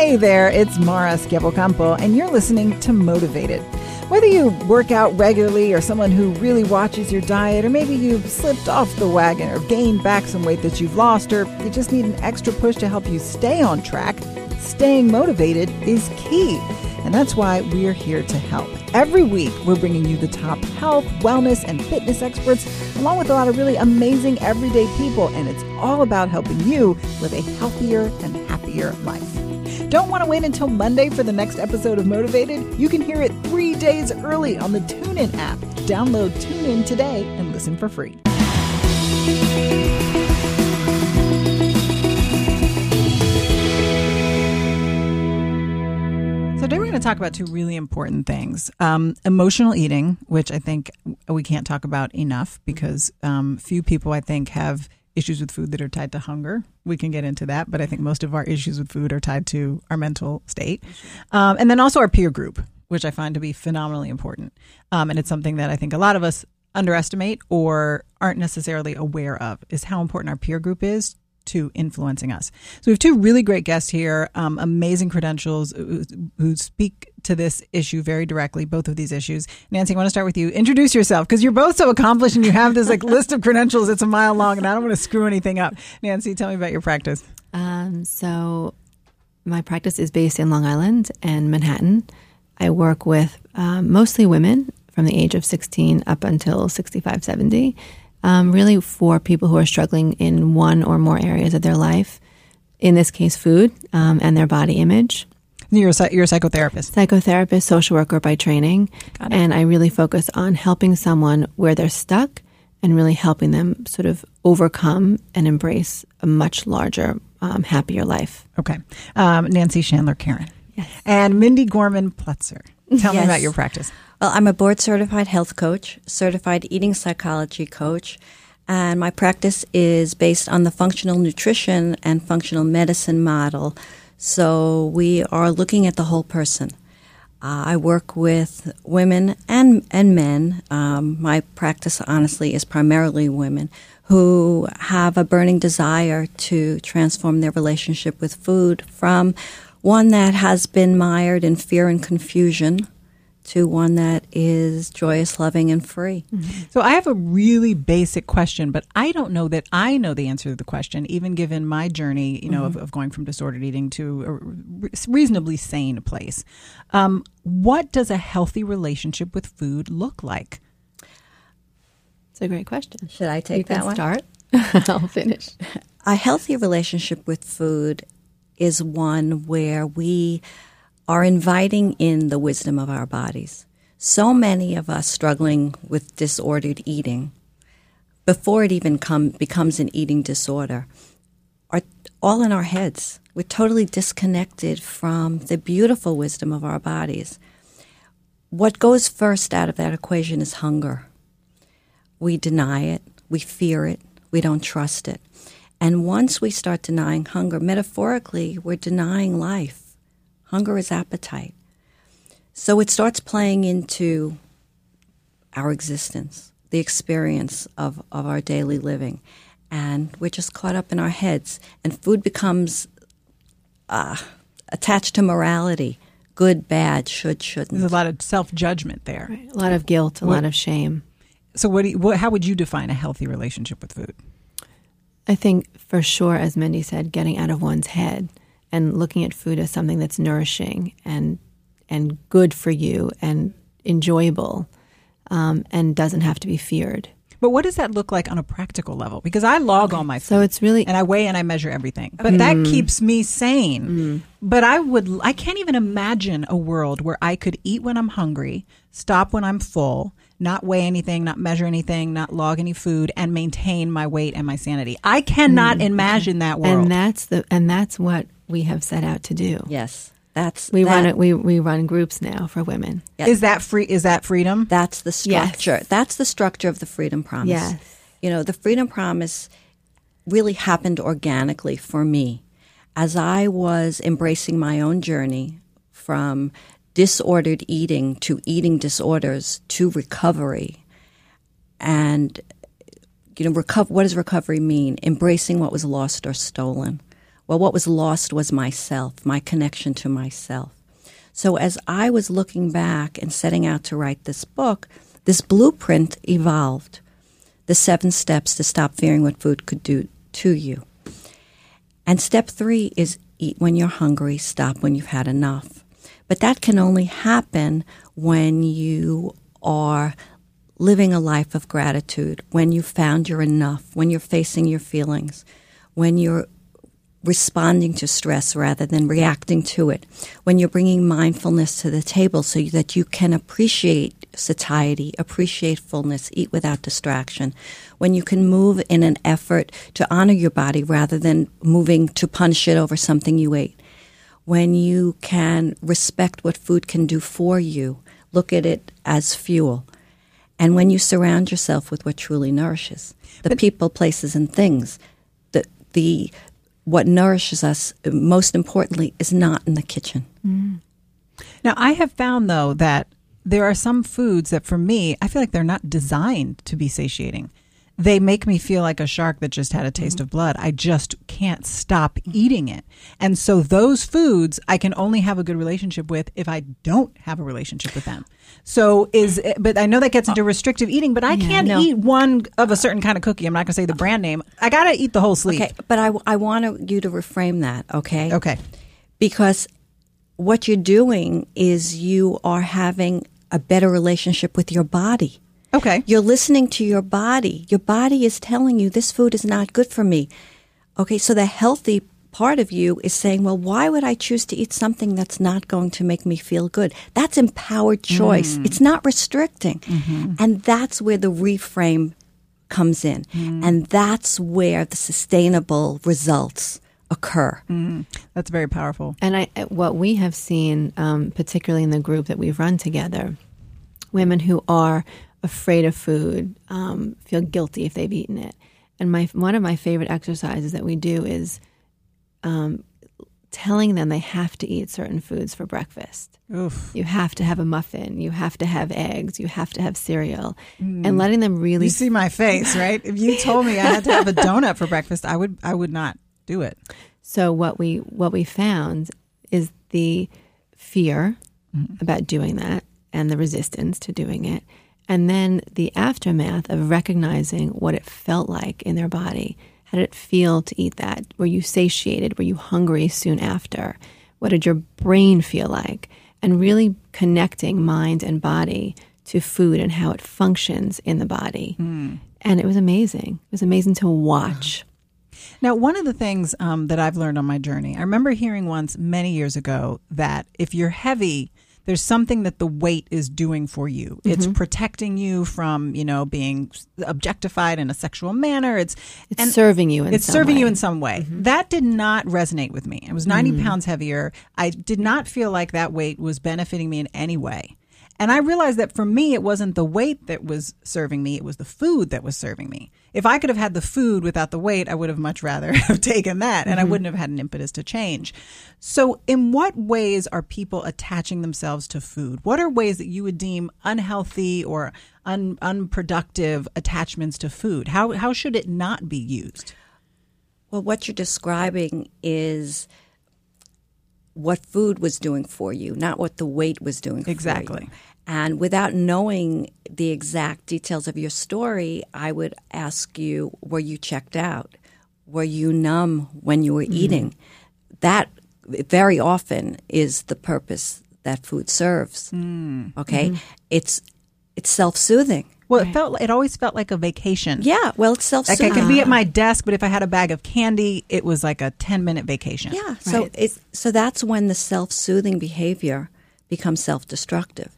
Hey there, it's Mara Schiavocampo, and you're listening to Motivated. Whether you work out regularly or someone who really watches your diet, or maybe you've slipped off the wagon or gained back some weight that you've lost, or you just need an extra push to help you stay on track, staying motivated is key. And that's why we're here to help. Every week, we're bringing you the top health, wellness, and fitness experts, along with a lot of really amazing everyday people. And it's all about helping you live a healthier and happier life. Don't want to wait until Monday for the next episode of Motivated? You can hear it three days early on the TuneIn app. Download TuneIn today and listen for free. So today we're going to talk about two really important things: um, emotional eating, which I think we can't talk about enough because um, few people, I think, have issues with food that are tied to hunger. We can get into that, but I think most of our issues with food are tied to our mental state, um, and then also our peer group, which I find to be phenomenally important. Um, and it's something that I think a lot of us underestimate or aren't necessarily aware of is how important our peer group is to influencing us. So we have two really great guests here, um, amazing credentials who, who speak to this issue very directly, both of these issues. Nancy, I want to start with you. Introduce yourself because you're both so accomplished and you have this like list of credentials. It's a mile long, and I don't want to screw anything up. Nancy, tell me about your practice. Um, so my practice is based in Long Island and Manhattan. I work with um, mostly women from the age of 16 up until 65, 70 um, really for people who are struggling in one or more areas of their life. In this case, food um, and their body image. You're a, you're a psychotherapist. Psychotherapist, social worker by training. And I really focus on helping someone where they're stuck and really helping them sort of overcome and embrace a much larger, um, happier life. Okay. Um, Nancy Schandler Karan. Yes. And Mindy Gorman Plutzer. Tell yes. me about your practice. Well, I'm a board certified health coach, certified eating psychology coach, and my practice is based on the functional nutrition and functional medicine model. So we are looking at the whole person. Uh, I work with women and and men. Um, my practice, honestly, is primarily women who have a burning desire to transform their relationship with food from one that has been mired in fear and confusion to one that is joyous, loving, and free. Mm-hmm. So I have a really basic question, but I don't know that I know the answer to the question, even given my journey, you know, mm-hmm. of, of, going from disordered eating to a reasonably sane place. Um, what does a healthy relationship with food look like? It's a great question. Should I take you that one? Start. I'll finish. A healthy relationship with food is one where we are inviting in the wisdom of our bodies. So many of us struggling with disordered eating, before it even come, becomes an eating disorder, are all in our heads. We're totally disconnected from the beautiful wisdom of our bodies. What goes first out of that equation is hunger. We deny it, we fear it, we don't trust it. And once we start denying hunger, metaphorically, we're denying life Hunger is appetite. So it starts playing into our existence, the experience of, of our daily living. And we're just caught up in our heads. And food becomes uh, attached to morality good, bad, should, shouldn't. There's a lot of self judgment there. Right. A lot of guilt, a what, lot of shame. So, what, you, what, how would you define a healthy relationship with food? I think for sure, as Mindy said, getting out of one's head and looking at food as something that's nourishing and and good for you and enjoyable um, and doesn't have to be feared. But what does that look like on a practical level? Because I log all my food. So it's really and I weigh and I measure everything. But mm. that keeps me sane. Mm. But I would I can't even imagine a world where I could eat when I'm hungry, stop when I'm full, not weigh anything, not measure anything, not log any food and maintain my weight and my sanity. I cannot mm. imagine that world. And that's the and that's what we have set out to do. Yes. That's we that, run it. We we run groups now for women. Yes. Is that free? Is that freedom? That's the structure. Yes. That's the structure of the freedom promise. Yes. You know, the freedom promise really happened organically for me as I was embracing my own journey from disordered eating to eating disorders to recovery, and you know, reco- what does recovery mean? Embracing what was lost or stolen Well, what was lost was myself, my connection to myself. So as I was looking back and setting out to write this book, this blueprint evolved. The seven steps to stop fearing what food could do to you. And step three is eat when you're hungry, stop when you've had enough. But that can only happen when you are living a life of gratitude, when you've found your enough, when you're facing your feelings, when you're responding to stress rather than reacting to it, when you're bringing mindfulness to the table so that you can appreciate satiety, appreciate fullness, eat without distraction, when you can move in an effort to honor your body rather than moving to punish it over something you ate, when you can respect what food can do for you, look at it as fuel. And when you surround yourself with what truly nourishes, the people, places, and things, the, the what nourishes us most importantly is not in the kitchen. Mm. Now, I have found though that there are some foods that for me, I feel like they're not designed to be satiating. They make me feel like a shark that just had a taste mm-hmm. of blood. I just can't stop eating it. And so those foods I can only have a good relationship with if I don't have a relationship with them. So is but I know that gets into restrictive eating, but I yeah, can't no. eat one of a certain kind of cookie. I'm not going to say the brand name. I got to eat the whole sleeve. Okay, but I I want you to reframe that, okay? Okay. Because what you're doing is you are having a better relationship with your body. Okay. You're listening to your body. Your body is telling you this food is not good for me. Okay, so the healthy part of you is saying, well, why would I choose to eat something that's not going to make me feel good? That's empowered choice. Mm. It's not restricting. Mm-hmm. And that's where the reframe comes in. Mm. And that's where the sustainable results occur. Mm. That's very powerful. And I, what we have seen, um, particularly in the group that we've run together, women who are afraid of food, um, feel guilty if they've eaten it. And my one of my favorite exercises that we do is um, telling them they have to eat certain foods for breakfast. Oof. You have to have a muffin. You have to have eggs. You have to have cereal, mm. and letting them really. You see my face, right? if you told me I had to have a donut for breakfast, I would. I would not do it. So what we what we found is the fear mm-hmm. about doing that and the resistance to doing it and then the aftermath of recognizing what it felt like in their body. How did it feel to eat that? Were you satiated? Were you hungry soon after? What did your brain feel like? And really connecting mind and body to food and how it functions in the body. Mm. And it was amazing. It was amazing to watch. Now, one of the things um, that I've learned on my journey, I remember hearing once many years ago that if you're heavy, there's something that the weight is doing for you. Mm-hmm. It's protecting you from, you know, being objectified in a sexual manner. It's it's serving you. it's serving way. you in some way. Mm-hmm. That did not resonate with me. I was 90 mm-hmm. pounds heavier. I did not feel like that weight was benefiting me in any way. And I realized that for me, it wasn't the weight that was serving me, it was the food that was serving me. If I could have had the food without the weight, I would have much rather have taken that and mm-hmm. I wouldn't have had an impetus to change. So, in what ways are people attaching themselves to food? What are ways that you would deem unhealthy or un- unproductive attachments to food? How, how should it not be used? Well, what you're describing is what food was doing for you, not what the weight was doing exactly. And without knowing the exact details of your story, I would ask you, were you checked out? Were you numb when you were mm-hmm. eating? That very often is the purpose that food serves. Mm. Okay? Mm-hmm. It's it's self-soothing. Well, it felt it always felt like a vacation. Yeah, well, it's self soothing. like I could be at my desk, but if I had a bag of candy, it was like a ten minute vacation. Yeah, so right. it so that's when the self soothing behavior becomes self destructive.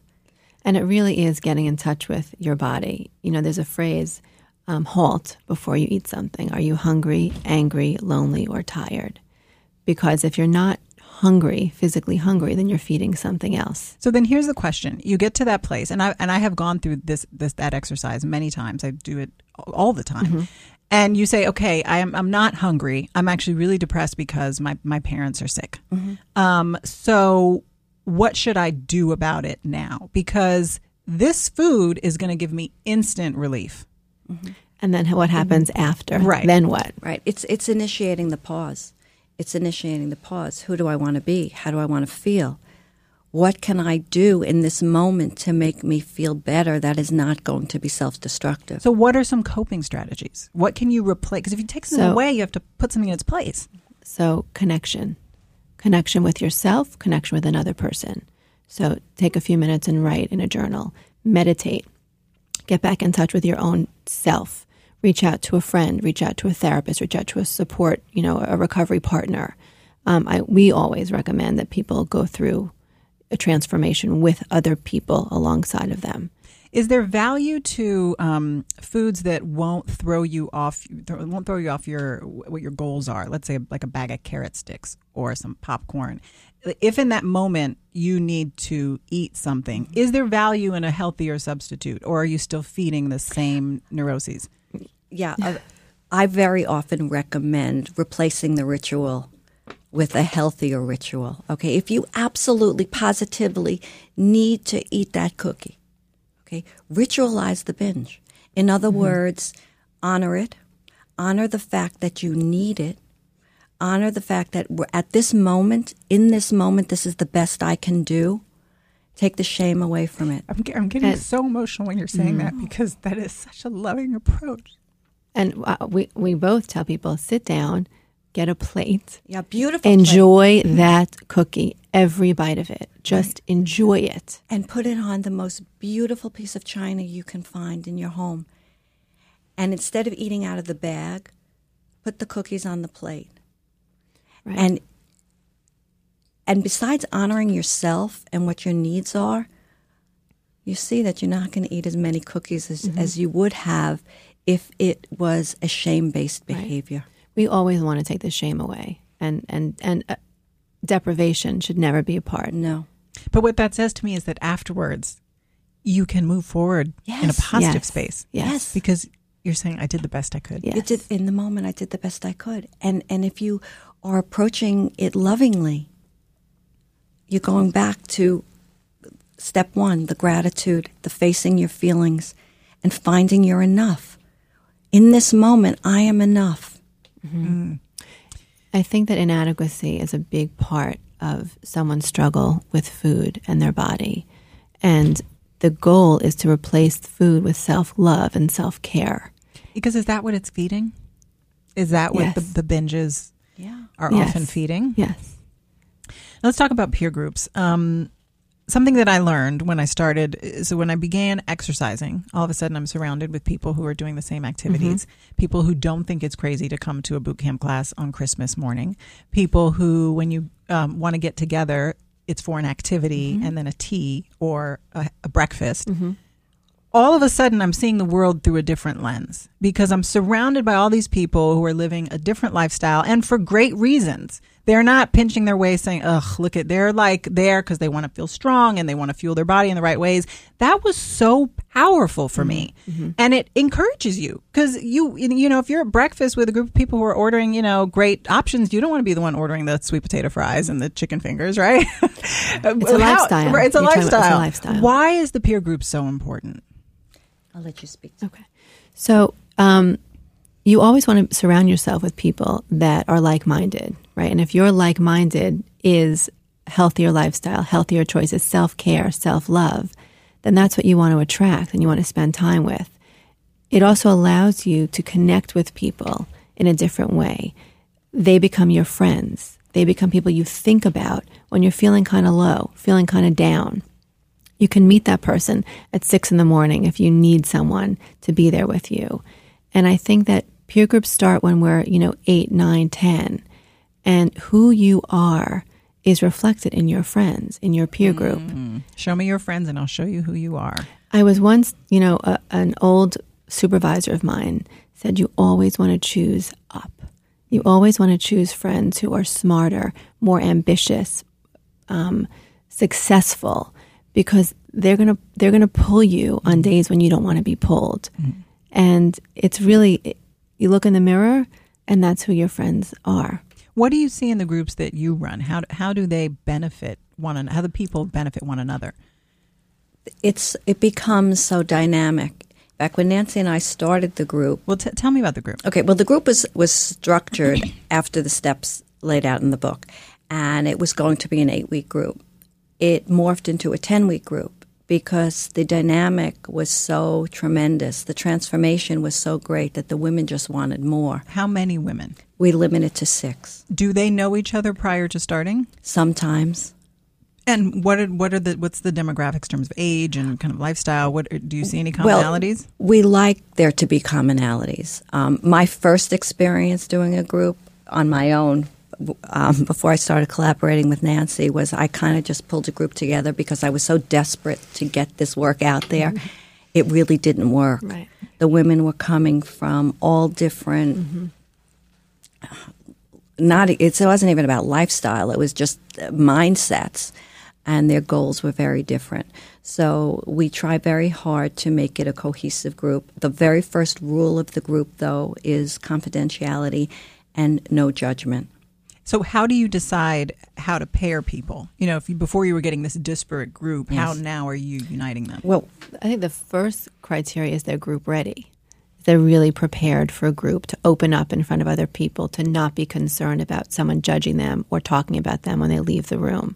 And it really is getting in touch with your body. You know, there's a phrase, um, halt before you eat something. Are you hungry, angry, lonely, or tired? Because if you're not hungry, physically hungry, then you're feeding something else. So then here's the question. You get to that place and I and I have gone through this this that exercise many times. I do it all the time. Mm-hmm. And you say, okay, I am, I'm not hungry. I'm actually really depressed because my, my parents are sick. Mm-hmm. Um, so what should I do about it now? Because this food is going to give me instant relief. Mm-hmm. And then what happens after? Right. Then what? Right. It's it's initiating the pause it's initiating the pause. Who do I want to be? How do I want to feel? What can I do in this moment to make me feel better that is not going to be self destructive? So, what are some coping strategies? What can you replace? Because if you take something So- away, you have to put something in its place. So, connection. Connection with yourself, connection with another person. So, take a few minutes and write in a journal. Meditate. Get back in touch with your own self. Reach out to a friend, reach out to a therapist, reach out to a support, you know, a recovery partner. Um, I, we always recommend that people go through a transformation with other people alongside of them. Is there value to um, foods that won't throw you off? Won't throw you off your what your goals are? Let's say like a bag of carrot sticks or some popcorn. If in that moment you need to eat something, is there value in a healthier substitute, or are you still feeding the same neuroses? yeah, I, I very often recommend replacing the ritual with a healthier ritual. Okay, if you absolutely positively need to eat that cookie, okay, ritualize the binge. In other words, honor it, honor the fact that you need it, honor the fact that we're at this moment, in this moment, this is the best I can do. Take the shame away from it. I'm, I'm getting And- so emotional when you're saying that because that is such a loving approach. And uh, we, we both tell people sit down, get a plate, Yeah, beautiful. plate. enjoy that cookie, every bite of it. Just enjoy it. and put it on the most beautiful piece of china you can find in your home. And instead of eating out of the bag, put the cookies on the plate. Right. And and besides honoring yourself and what your needs are, you see that you're not going to eat as many cookies as, mm-hmm. as you would have if it was a shame-based Right. behavior. We always want to take the shame away, and and and uh, deprivation should never be a part. No. But what that says to me is that afterwards, you can move forward in a positive Yes. space. Yes. Because you're saying, I did the best I could. Yes. It did in the moment. I did the best I could, and and if you are approaching it lovingly, you're going back to step one: the gratitude, the facing your feelings, and finding you're enough. In this moment, I am enough. I think that inadequacy is a big part of someone's struggle with food and their body. And the goal is to replace food with self love and self care. Because is that what it's feeding? Is that what Yes. the, the binges Yeah. are Yes. often feeding? Yes. Let's talk about peer groups. Um, something that I learned when I started, so when I began exercising, all of a sudden I'm surrounded with people who are doing the same activities, mm-hmm. people who don't think it's crazy to come to a boot camp class on Christmas morning, people who, when you um, want to get together, it's for an activity mm-hmm. and then a tea or a, a breakfast. Mm-hmm. All of a sudden, I'm seeing the world through a different lens because I'm surrounded by all these people who are living a different lifestyle and for great reasons. They're not pinching their waist saying, ugh, look at, they're like there because they want to feel strong and they want to fuel their body in the right ways. That was so powerful for me. Mm-hmm. Mm-hmm. And it encourages you because you, you know, if you're at breakfast with a group of people who are ordering, you know, great options, you don't want to be the one ordering the sweet potato fries and the chicken fingers, right? it's a lifestyle. It's a You're about- it's a lifestyle. lifestyle. Why is the peer group so important? I'll let you speak. Okay. So, um, you always want to surround yourself with people that are like minded, right? And if your like minded is healthier lifestyle, healthier choices, self care, self love, then that's what you want to attract and you want to spend time with. It also allows you to connect with people in a different way. They become your friends. They become people you think about when you're feeling kind of low, feeling kind of down you can meet that person at six in the morning if you need someone to be there with you. And I think that peer groups start when we're, you know, eight, nine, ten. And who you are is reflected in your friends, in your peer group. Mm-hmm. Show me your friends and I'll show you who you are. I was once, you know, a, an old supervisor of mine said, You always want to choose up. You always want to choose friends who are smarter, more ambitious, um, successful, because they're gonna they're gonna pull you on mm-hmm. days when you don't want to be pulled. Mm-hmm. And it's really you look in the mirror, and that's who your friends are. What do you see in the groups that you run? How how do they benefit one another? How do people benefit one another? It's it becomes so dynamic. Back when Nancy and I started the group, Well, t- tell me about the group. Okay, well, the group was was structured after the steps laid out in the book, and it was going to be an eight week group. It morphed into a 10 week group because the dynamic was so tremendous. The transformation was so great that the women just wanted more. How many women? We limited to six. Do they know each other prior to starting? Sometimes. And what are what are the what's the demographics in terms of age and kind of lifestyle? What do you see any commonalities? Well, we like there to be commonalities. Um, my first experience doing a group on my own um, before I started collaborating with Nancy was I kind of just pulled a group together because I was so desperate to get this work out there. Mm-hmm. It really didn't work. Right. The women were coming from all different. Mm-hmm. Not it wasn't even about lifestyle. It was just mindsets and their goals were very different. So we try very hard to make it a cohesive group. The very first rule of the group, though, is confidentiality and no judgment. So how do you decide how to pair people? You know, if you, before you were getting this disparate group, yes. how now are you uniting them? Well, I think the first criteria is they're group ready. They're really prepared for a group to open up in front of other people, to not be concerned about someone judging them or talking about them when they leave the room.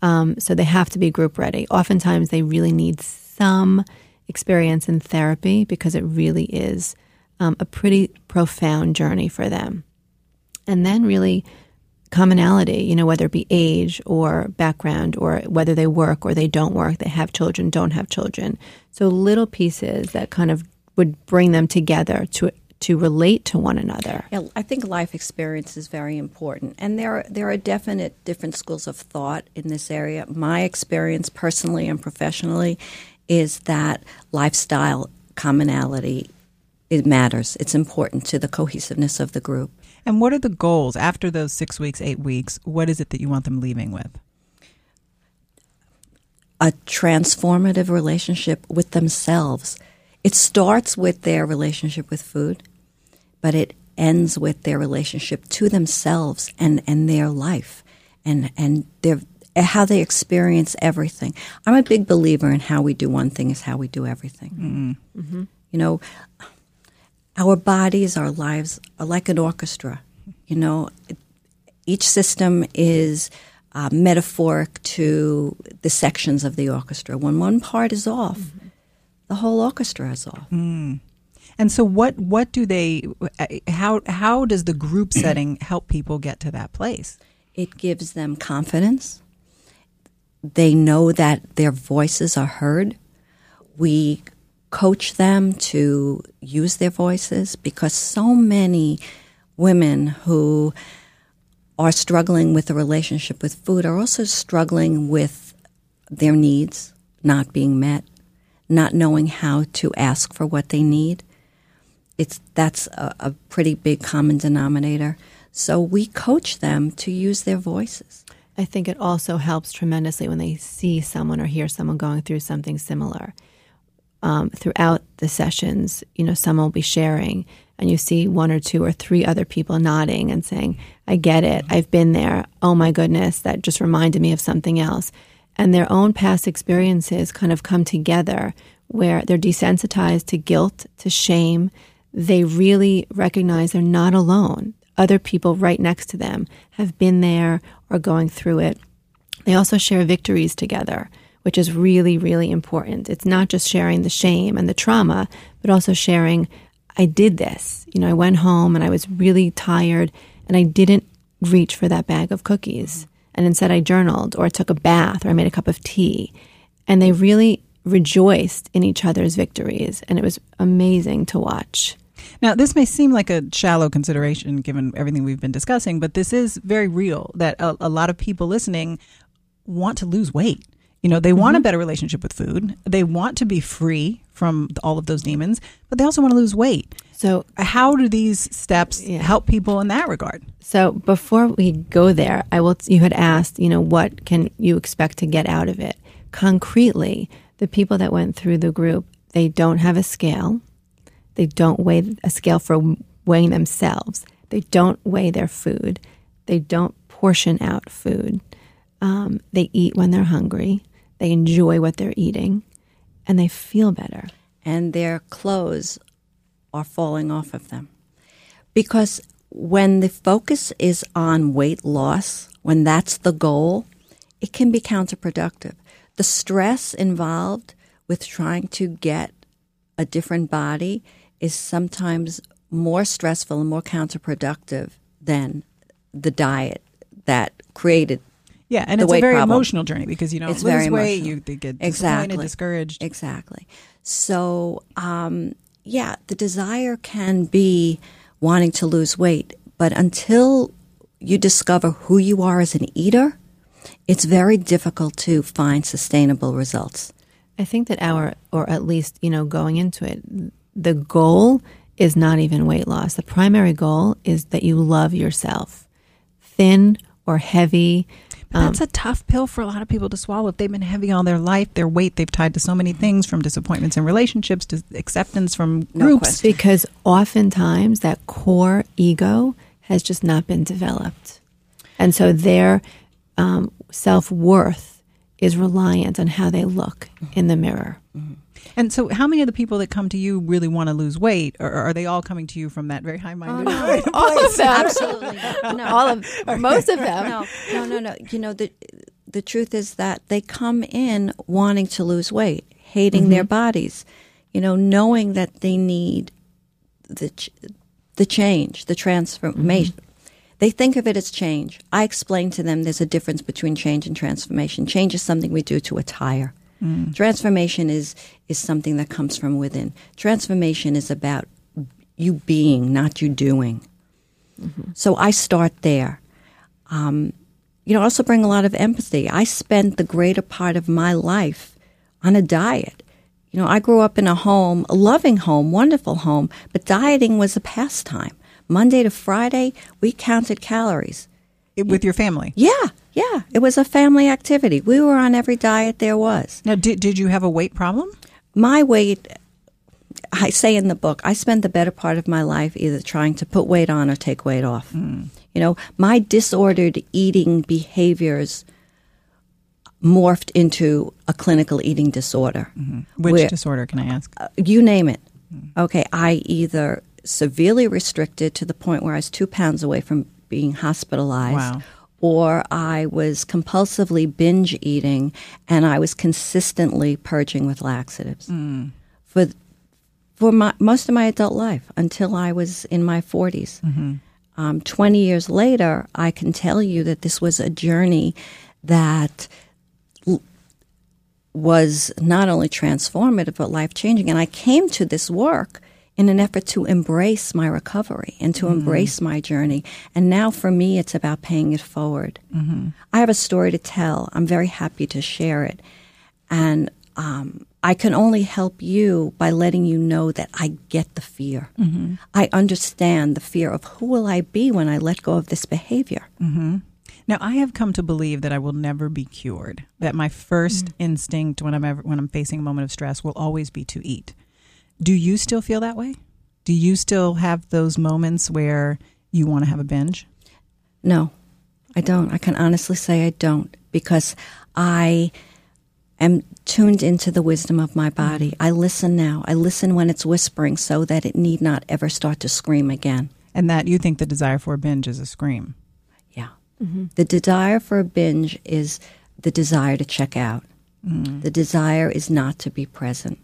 Um, so they have to be group ready. Oftentimes, they really need some experience in therapy because it really is um, a pretty profound journey for them. And then, really, commonality, you know, whether it be age or background or whether they work or they don't work, they have children, don't have children. So, little pieces that kind of would bring them together to to relate to one another. Yeah, I think life experience is very important, and there are, there are definite different schools of thought in this area. My experience, personally and professionally, is that lifestyle commonality it matters. It's important to the cohesiveness of the group. And what are the goals after those six weeks, eight weeks? What is it that you want them leaving with? A transformative relationship with themselves it starts with their relationship with food, but it ends with their relationship to themselves and, and their life and, and their, how they experience everything. I'm a big believer in how we do one thing is how we do everything. Mm-hmm. You know, our bodies, our lives are like an orchestra. You know, each system is uh, metaphoric to the sections of the orchestra. When one part is off, mm-hmm the whole orchestra is off. Mm. And so, what what do they? How how does the group setting help people get to that place? It gives them confidence. They know that their voices are heard. We coach them to use their voices because so many women who are struggling with a relationship with food are also struggling with their needs not being met not knowing how to ask for what they need. It's that's a, a pretty big common denominator. So we coach them to use their voices. I think it also helps tremendously when they see someone or hear someone going through something similar. Um, throughout the sessions, you know, someone will be sharing, and you see one or two or three other people nodding and saying, I get it. I've been there. Oh my goodness, that just reminded me of something else and their own past experiences kind of come together where they're desensitized to guilt, to shame. They really recognize they're not alone. Other people right next to them have been there or going through it. They also share victories together, which is really, really important. It's not just sharing the shame and the trauma, but also sharing, I did this. You know, I went home and I was really tired and I didn't reach for that bag of cookies and instead I journaled or I took a bath or I made a cup of tea. And they really rejoiced in each other's victories. And it was amazing to watch. Now, this may seem like a shallow consideration given everything we've been discussing, but this is very real that a, a lot of people listening want to lose weight. You know, they mm-hmm. want a better relationship with food. They want to be free from all of those demons, but they also want to lose weight. So, how do these steps yeah. help people in that regard? So, before we go there, I will. You had asked, you know, what can you expect to get out of it? Concretely, the people that went through the group, they don't have a scale. They don't weigh a scale for weighing themselves. They don't weigh their food. They don't portion out food. Um, they eat when they're hungry. They enjoy what they're eating, and they feel better. And their clothes are falling off of them. Because when the focus is on weight loss, when that's the goal, it can be counterproductive. The stress involved with trying to get a different body is sometimes more stressful and more counterproductive than the diet that created Yeah, and the it's a very problem. emotional journey because you don't It's lose very weight, emotional. you they get disappointed, Exactly. discouraged. Exactly. So, um, yeah, the desire can be wanting to lose weight, but until you discover who you are as an eater, it's very difficult to find sustainable results. I think that our, or at least, you know, going into it, the goal is not even weight loss. The primary goal is that you love yourself. Thin or heavy. But that's a tough pill for a lot of people to swallow. If they've been heavy all their life, their weight they've tied to so many things, from disappointments in relationships to acceptance from No groups. question. Because oftentimes that core ego has just not been developed. And so their um, self worth is reliant on how they look in the mirror. And so, how many of the people that come to you really want to lose weight, or are they all coming to you from that very high-minded? Oh, all of them. Absolutely. No. All of most of them. no, no, no, no. You know, the the truth is that they come in wanting to lose weight, hating their mm-hmm. bodies, you know, knowing that they need the ch- the change, the transformation. Mm-hmm. They think of it as change. I explain to them there's a difference between change and transformation. Change is something we do to attire. Transformation is is something that comes from within. Transformation is about you being, not you doing. So I start there. Um, you know, I also bring a lot of empathy. I spent the greater part of my life on a diet. You know, I grew up in a home, a loving home, wonderful home, but dieting was a pastime. Monday to Friday, we counted calories. with your family. Yeah, yeah. It was a family activity. We were on every diet there was. Now, did did you have a weight problem? My weight, I say in the book, I spent the better part of my life either trying to put weight on or take weight off. Hmm. You know, my disordered eating behaviors morphed into a clinical eating disorder. Mm-hmm. Which Where- disorder can I ask? Uh, you name it. Hmm. Okay, I either severely restricted to the point where I was two pounds away from being hospitalized, Wow. Or I was compulsively binge eating and I was consistently purging with laxatives for for my, most of my adult life until I was in my 40s. Um, 20 years later, I can tell you that this was a journey that was not only transformative but life changing. And I came to this work in an effort to embrace my recovery and to mm-hmm. embrace my journey. And now for me, it's about paying it forward. Mm-hmm. I have a story to tell. I'm very happy to share it. And um, I can only help you by letting you know that I get the fear. Mm-hmm. I understand the fear of who will I be when I let go of this behavior. Now, I have come to believe that I will never be cured. That my first mm. instinct when I'm ever, when I'm facing a moment of stress will always be to eat. Do you still feel that way? Do you still have those moments where you want to have a binge? No, I don't. I can honestly say I don't because I am tuned into the wisdom of my body. Mm-hmm. I listen now. I listen when it's whispering so that it need not ever start to scream again. And that you think the desire for a binge is a scream. Yeah. Mm-hmm. The desire for a binge is the desire to check out. Mm. The desire is not to be present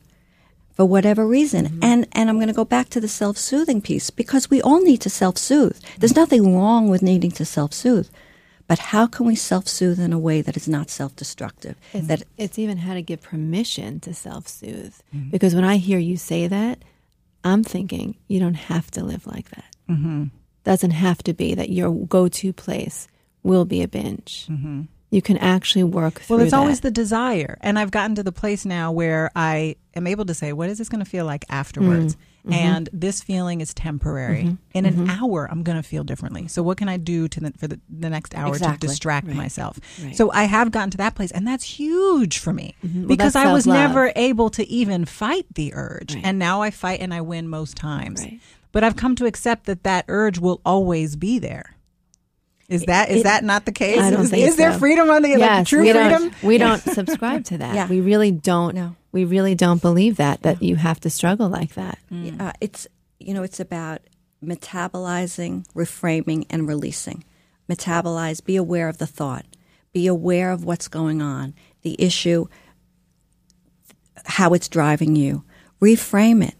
for whatever reason. Mm-hmm. And and I'm going to go back to the self-soothing piece because we all need to self-soothe. There's nothing wrong with needing to self-soothe. But how can we self-soothe in a way that is not self-destructive? It's, that it's even how to give permission to self soothe. Mm-hmm. Because when I hear you say that, I'm thinking you don't have to live like that. Mm-hmm. Doesn't have to be that your go to place will be a binge. Mm-hmm. Mm-hmm. You can actually work through Well, it's that. always the desire. And I've gotten to the place now where I am able to say, what is this going to feel like afterwards? Mm-hmm. Mm-hmm. And this feeling is temporary. Mm-hmm. In an hour, I'm going to feel differently. So, what can I do to the, for the, the next hour to distract Right. myself? Right. So, I have gotten to that place, and that's huge for me Well, because I was never able to even fight the urge. Right. And now I fight and I win most times. But I've come to accept that that urge will always be there. Is that is It- that not the case? I don't is, think is there freedom on the like, yes, true we freedom? Don't, we don't subscribe to that. Yeah. We really don't. No. We really don't believe that that you have to struggle like that. uh, it's you know it's about metabolizing, reframing, and releasing. Metabolize, be aware of the thought, be aware of what's going on, the issue, how it's driving you. Reframe it.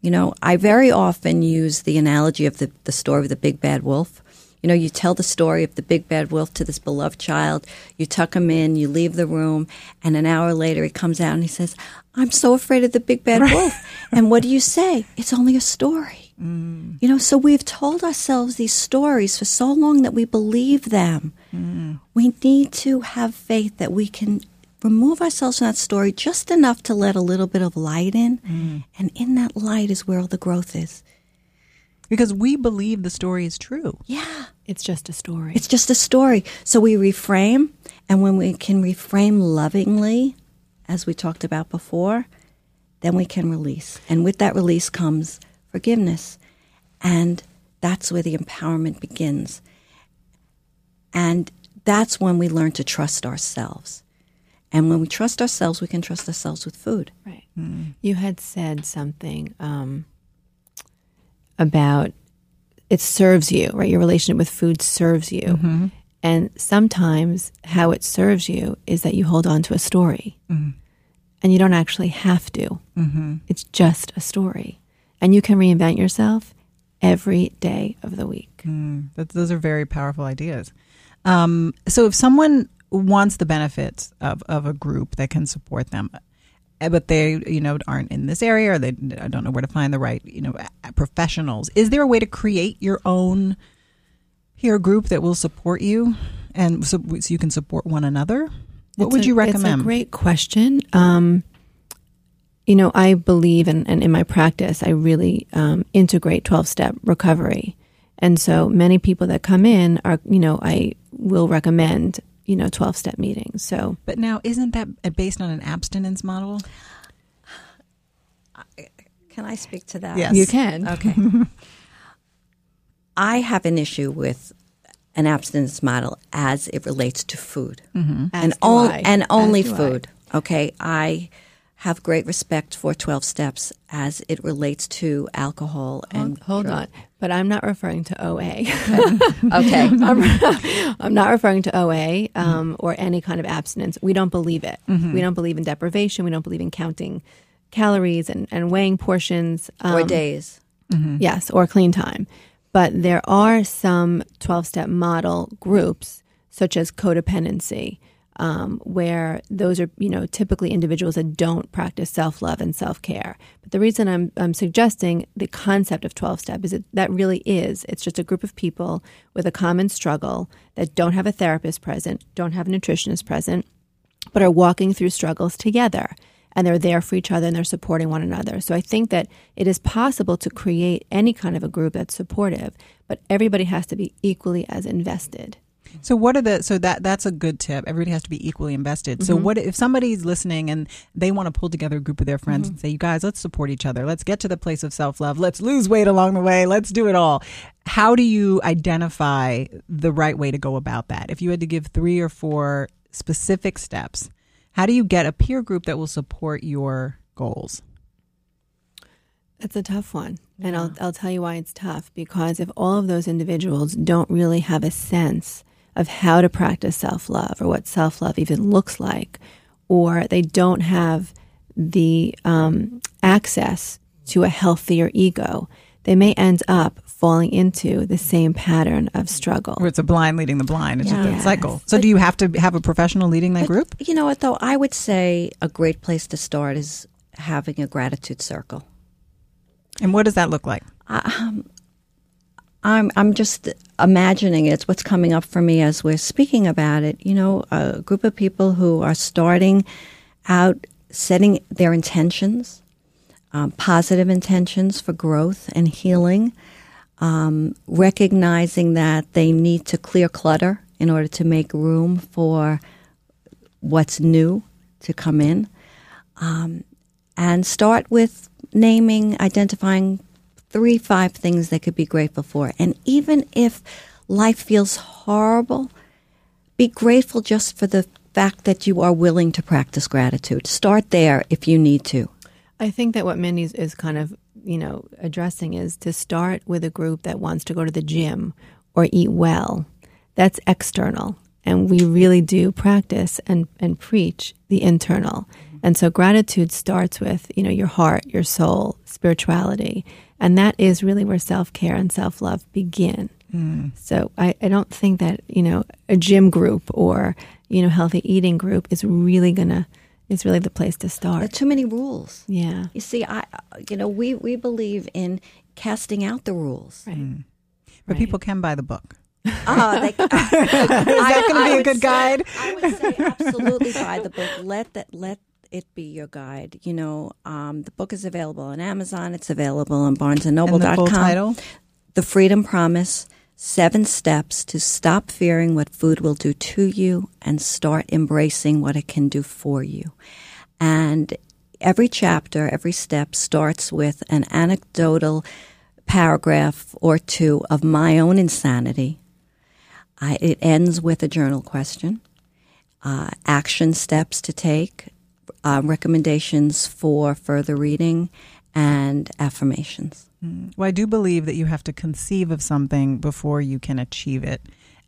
You know, I very often use the analogy of the, the story of the big bad wolf. You know, you tell the story of the big bad wolf to this beloved child, you tuck him in, you leave the room, and an hour later he comes out and he says, I'm so afraid of the big bad wolf. and what do you say? It's only a story. Mm. You know, so we've told ourselves these stories for so long that we believe them. Mm. We need to have faith that we can remove ourselves from that story just enough to let a little bit of light in. Mm. And in that light is where all the growth is. Because we believe the story is true. Yeah. It's just a story. It's just a story. So we reframe, and when we can reframe lovingly, as we talked about before, then we can release. And with that release comes forgiveness. And that's where the empowerment begins. And that's when we learn to trust ourselves. And when we trust ourselves, we can trust ourselves with food. Right. Mm. You had said something um, about it serves you, right? Your relationship with food serves you. Mm-hmm. And sometimes how it serves you is that you hold on to a story. Mm-hmm. And you don't actually have to. Mm-hmm. It's just a story. And you can reinvent yourself every day of the week. Mm, those are very powerful ideas. Um, so if someone wants the benefits of, of a group that can support them but they you know aren't in this area or they I don't know where to find the right you know professionals. Is there a way to create your own peer group that will support you and so, so you can support one another? What it's would a, you recommend it's a great question. Um, you know i believe and in, in, my practice i really um, integrate 12-step recovery. And so many people that come in are you know i will recommend you know 12 step meetings. So but now isn't that based on an abstinence model? Can i speak to that? Yes. You can. Okay. I have an issue with an abstinence model as it relates to food. Mm-hmm. and, on, and only food I. okay? I have great respect for 12 steps as it relates to alcohol and hold, hold on but i'm not referring to oa okay. I'm, I'm, not referring to oa um, mm-hmm. or any kind of abstinence. We don't believe it. Mm-hmm. we don't believe in deprivation. We don't believe in counting calories and, and weighing portions um, or days. Mm-hmm. yes or clean time. But there are some 12 step model groups such as codependency um, where those are, you know, typically individuals that don't practice self love and self care. But the reason I'm, I'm suggesting the concept of 12 step is that that really is, it's just a group of people with a common struggle that don't have a therapist present, don't have a nutritionist present, but are walking through struggles together. And they're there for each other and they're supporting one another. So I think that it is possible to create any kind of a group that's supportive, but everybody has to be equally as invested. So what are the so that that's a good tip. Everybody has to be equally invested. Mm-hmm. So what if somebody's listening and they want to pull together a group of their friends mm-hmm. and say, "You guys, let's support each other. Let's get to the place of self-love. Let's lose weight along the way. Let's do it all." How do you identify the right way to go about that? If you had to give 3 or 4 specific steps, how do you get a peer group that will support your goals? It's a tough one. Yeah. And I'll, I'll tell you why it's tough. Because if all of those individuals don't really have a sense of how to practice self love or what self love even looks like, or they don't have the um, access to a healthier ego, they may end up falling into the same pattern of struggle. Where it's a blind leading the blind. It's just a cycle. So, but, do you have to have a professional leading that group? You know what, though? I would say a great place to start is having a gratitude circle. And what does that look like? Um, I'm I'm just imagining it. it's what's coming up for me as we're speaking about it. You know, a group of people who are starting out setting their intentions, um, positive intentions for growth and healing, um, recognizing that they need to clear clutter in order to make room for what's new to come in, um, and start with naming, identifying three, five things they could be grateful for. And even if life feels horrible, be grateful just for the fact that you are willing to practice gratitude. Start there if you need to. I think that what Mindy is kind of you know, addressing is to start with a group that wants to go to the gym or eat well. That's external. And we really do practice and, and preach the internal. And so gratitude starts with, you know, your heart, your soul, spirituality. And that is really where self care and self love begin. Mm. So I, I don't think that, you know, a gym group or, you know, healthy eating group is really gonna is really the place to start. There are too many rules. Yeah. You see, I you know, we, we believe in casting out the rules. Right. Mm. But right. people can buy the book. Oh, they, uh, is that going to be a good say, guide? I would say absolutely buy the book. Let that let it be your guide. You know, um, the book is available on Amazon. It's available on BarnesandNoble.com. And the full title? The Freedom Promise: Seven Steps to Stop Fearing What Food Will Do to You and Start Embracing What It Can Do for You. And every chapter, every step starts with an anecdotal paragraph or two of my own insanity I, it ends with a journal question, uh, action steps to take, uh, recommendations for further reading, and affirmations. Mm. Well, I do believe that you have to conceive of something before you can achieve it.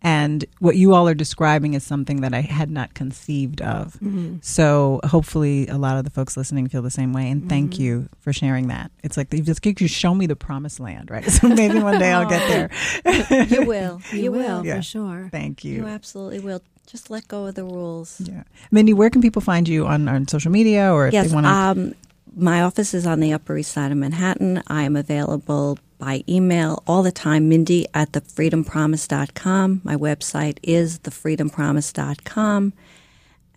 And what you all are describing is something that I had not conceived of. Mm-hmm. So hopefully, a lot of the folks listening feel the same way. And thank mm-hmm. you for sharing that. It's like you just give you show me the promised land, right? So maybe one day I'll get there. you will. You, you will, will yeah. for sure. Thank you. You absolutely will. Just let go of the rules. Yeah, Mindy, where can people find you on, on social media or if yes, they want to? Um, my office is on the Upper East Side of Manhattan. I am available by email all the time, Mindy at thefreedompromise.com. My website is thefreedompromise.com.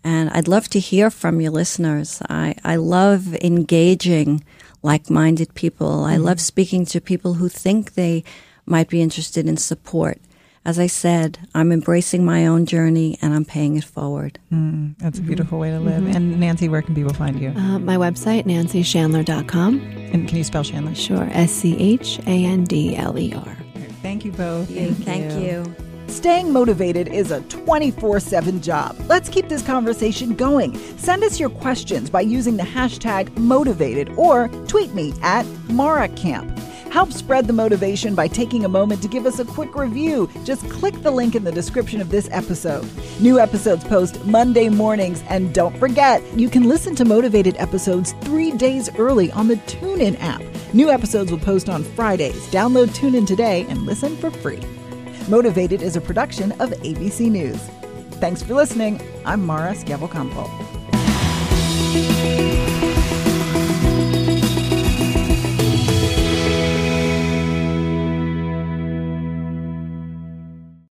And I'd love to hear from your listeners. I, I love engaging like minded people. I mm-hmm. love speaking to people who think they might be interested in support as I said, I'm embracing my own journey and I'm paying it forward. Mm, that's a beautiful way to live. Mm-hmm. And Nancy, where can people find you? Uh, my website, nancyschandler.com. And can you spell Schandler? Sure. S C H A N D L E R. Thank you both. Thank, Thank you. you. Staying motivated is a 24 7 job. Let's keep this conversation going. Send us your questions by using the hashtag motivated or tweet me at MaraCamp. Help spread the motivation by taking a moment to give us a quick review. Just click the link in the description of this episode. New episodes post Monday mornings, and don't forget, you can listen to motivated episodes three days early on the TuneIn app. New episodes will post on Fridays. Download TuneIn today and listen for free. Motivated is a production of ABC News. Thanks for listening. I'm Mara Schiavocampo.